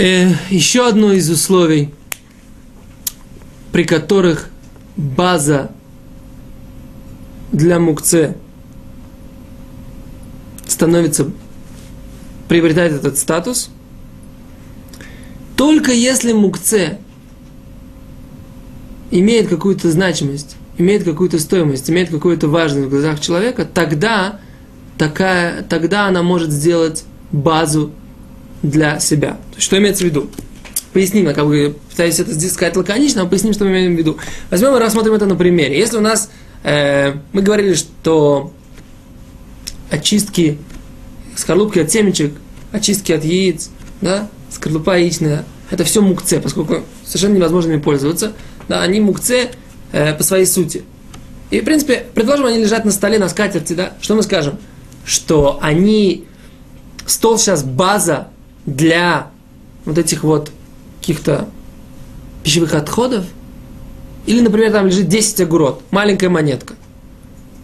Э, еще одно из условий, при которых база для мукце становится, приобретает этот статус, только если мукце имеет какую-то значимость, имеет какую-то стоимость, имеет какую-то важность в глазах человека, тогда, такая, тогда она может сделать базу для себя. Что имеется в виду? Поясним, как бы пытаюсь это здесь сказать лаконично, но поясним, что мы имеем в виду. Возьмем и рассмотрим это на примере. Если у нас, э, мы говорили, что очистки скорлупки от семечек, очистки от яиц, да, скорлупа яичная, это все мукце, поскольку совершенно невозможно ими пользоваться, да, они мукце э, по своей сути. И, в принципе, предположим, они лежат на столе, на скатерти, да, что мы скажем? Что они, стол сейчас база для вот этих вот каких-то пищевых отходов, или, например, там лежит 10 огурот, маленькая монетка.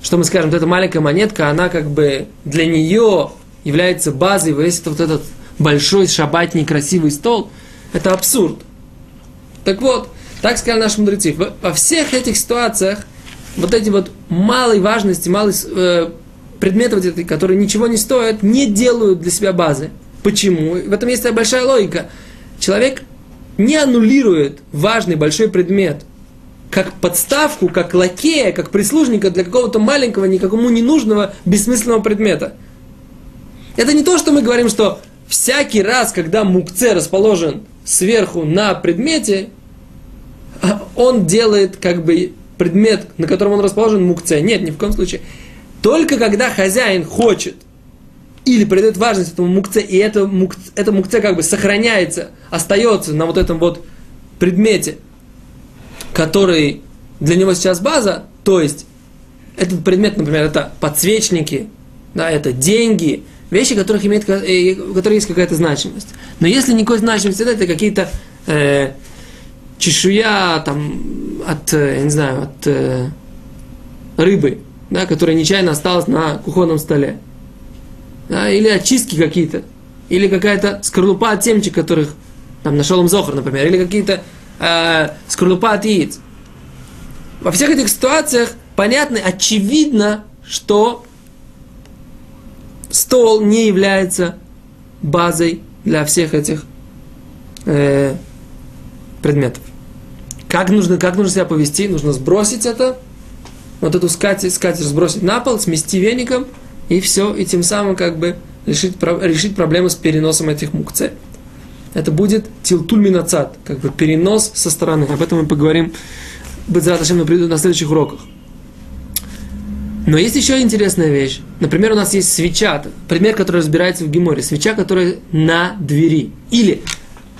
Что мы скажем, вот эта маленькая монетка, она как бы для нее является базой, весь вот этот большой шабатний красивый стол, это абсурд. Так вот, так сказали наши мудрецы, во всех этих ситуациях вот эти вот малой важности, малые э, предметы, вот эти, которые ничего не стоят, не делают для себя базы. Почему? В этом есть большая логика. Человек не аннулирует важный большой предмет как подставку, как лакея, как прислужника для какого-то маленького, никакому ненужного, бессмысленного предмета. Это не то, что мы говорим, что всякий раз, когда мукце расположен сверху на предмете, он делает как бы предмет, на котором он расположен, мукце. Нет, ни в коем случае. Только когда хозяин хочет или придает важность этому мукце, и это, мукце, это мукце как бы сохраняется, остается на вот этом вот предмете, который для него сейчас база, то есть этот предмет, например, это подсвечники, да, это деньги, вещи, которых имеет, э, у которых есть какая-то значимость. Но если никакой значимости нет, это какие-то э, чешуя там, от, э, я не знаю, от э, рыбы, да, которая нечаянно осталась на кухонном столе да, или очистки какие-то, или какая-то скорлупа от семечек, которых там нашел им Зохар, например, или какие-то э, скорлупа от яиц. Во всех этих ситуациях понятно, очевидно, что стол не является базой для всех этих э, предметов. Как нужно, как нужно себя повести? Нужно сбросить это, вот эту скатерть, скатерть сбросить на пол, смести веником – и все, и тем самым как бы решить, решить проблему с переносом этих мукце. Это будет тилтуль минацат, как бы перенос со стороны. Об этом мы поговорим на следующих уроках. Но есть еще интересная вещь. Например, у нас есть свеча, предмет, который разбирается в Геморе. Свеча, которая на двери. Или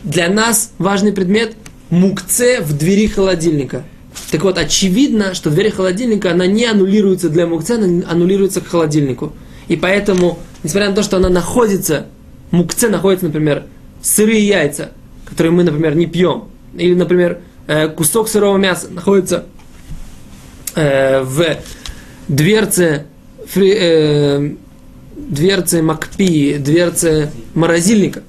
для нас важный предмет мукце в двери холодильника – так вот, очевидно, что дверь холодильника, она не аннулируется для мукце, она аннулируется к холодильнику. И поэтому, несмотря на то, что она находится, мукце находится, например, сырые яйца, которые мы, например, не пьем, или, например, э, кусок сырого мяса находится э, в дверце, фри, э, дверце макпи, дверце морозильника,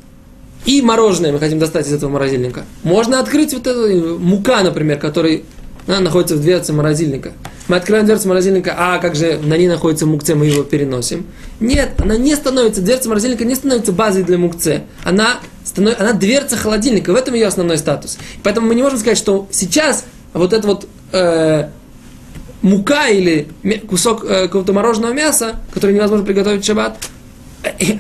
и мороженое мы хотим достать из этого морозильника. Можно открыть вот эту мука, например, который она находится в дверце морозильника. Мы открываем дверцу морозильника, а как же на ней находится мукце, мы его переносим. Нет, она не становится, дверца морозильника не становится базой для мукце. Она, становится, она дверца холодильника, в этом ее основной статус. Поэтому мы не можем сказать, что сейчас вот это вот э, мука или кусок э, какого-то мороженого мяса, который невозможно приготовить в шаббат, э,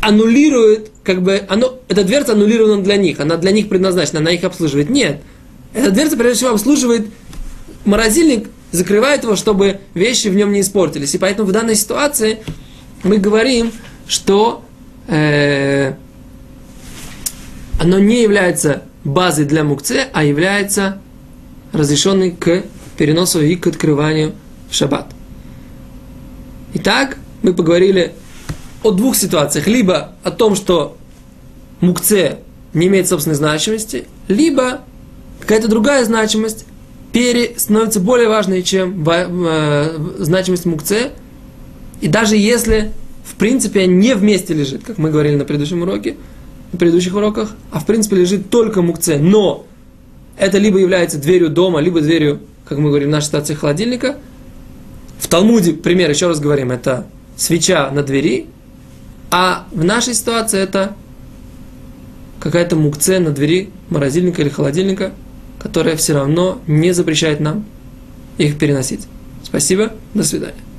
аннулирует, как бы, оно, эта дверца аннулирована для них, она для них предназначена, она их обслуживает. Нет, эта дверца, прежде всего, обслуживает морозильник, закрывает его, чтобы вещи в нем не испортились. И поэтому в данной ситуации мы говорим, что э, оно не является базой для мукце, а является разрешенной к переносу и к открыванию в шаббат. Итак, мы поговорили о двух ситуациях. Либо о том, что мукце не имеет собственной значимости, либо какая-то другая значимость пере, становится более важной, чем э, значимость мукце. И даже если, в принципе, не вместе лежит, как мы говорили на предыдущем уроке, на предыдущих уроках, а в принципе лежит только мукце, но это либо является дверью дома, либо дверью, как мы говорим нашей ситуации, холодильника. В Талмуде, пример, еще раз говорим, это свеча на двери, а в нашей ситуации это какая-то мукце на двери морозильника или холодильника, которая все равно не запрещает нам их переносить. Спасибо, до свидания.